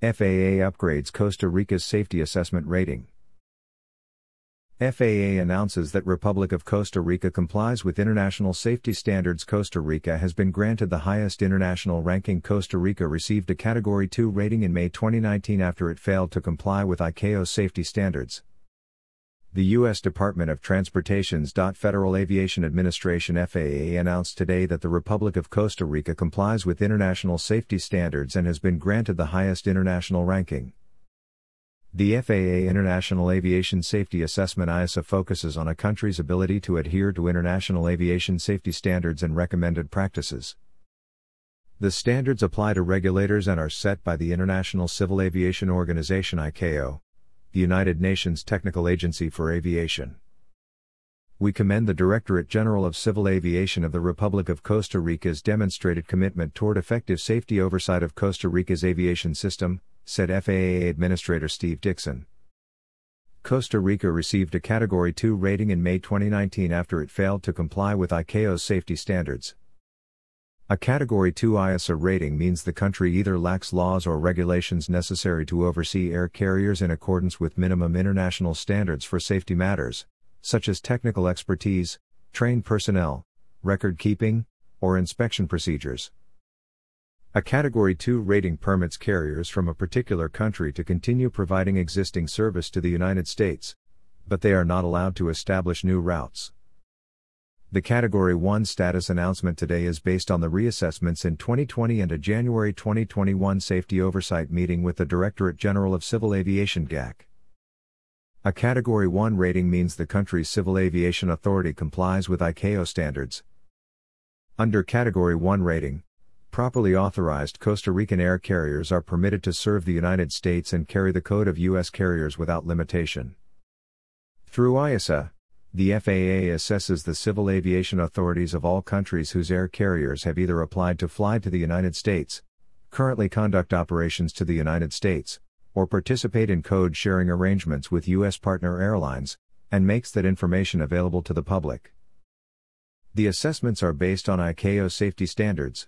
FAA upgrades Costa Rica's safety assessment rating. FAA announces that Republic of Costa Rica complies with international safety standards. Costa Rica has been granted the highest international ranking. Costa Rica received a Category 2 rating in May 2019 after it failed to comply with ICAO's safety standards. The U.S. Department of Transportation's Federal Aviation Administration FAA announced today that the Republic of Costa Rica complies with international safety standards and has been granted the highest international ranking. The FAA International Aviation Safety Assessment IASA focuses on a country's ability to adhere to international aviation safety standards and recommended practices. The standards apply to regulators and are set by the International Civil Aviation Organization ICAO, the United Nations Technical Agency for Aviation. We commend the Directorate General of Civil Aviation of the Republic of Costa Rica's demonstrated commitment toward effective safety oversight of Costa Rica's aviation system, said FAA Administrator Steve Dickson. Costa Rica received a Category 2 rating in May 2019 after it failed to comply with ICAO's safety standards. A Category 2 IASA rating means the country either lacks laws or regulations necessary to oversee air carriers in accordance with minimum international standards for safety matters, such as technical expertise, trained personnel, record keeping, or inspection procedures. A Category 2 rating permits carriers from a particular country to continue providing existing service to the United States, but they are not allowed to establish new routes. The Category 1 status announcement today is based on the reassessments in 2020 and a January 2021 safety oversight meeting with the Directorate General of Civil Aviation GAC. A Category 1 rating means the country's civil aviation authority complies with ICAO standards. Under Category 1 rating, properly authorized Costa Rican air carriers are permitted to serve the United States and carry the code of U.S. carriers without limitation. Through IASA, the FAA assesses the civil aviation authorities of all countries whose air carriers have either applied to fly to the United States, currently conduct operations to the United States, or participate in code sharing arrangements with U.S. partner airlines, and makes that information available to the public. The assessments are based on ICAO safety standards,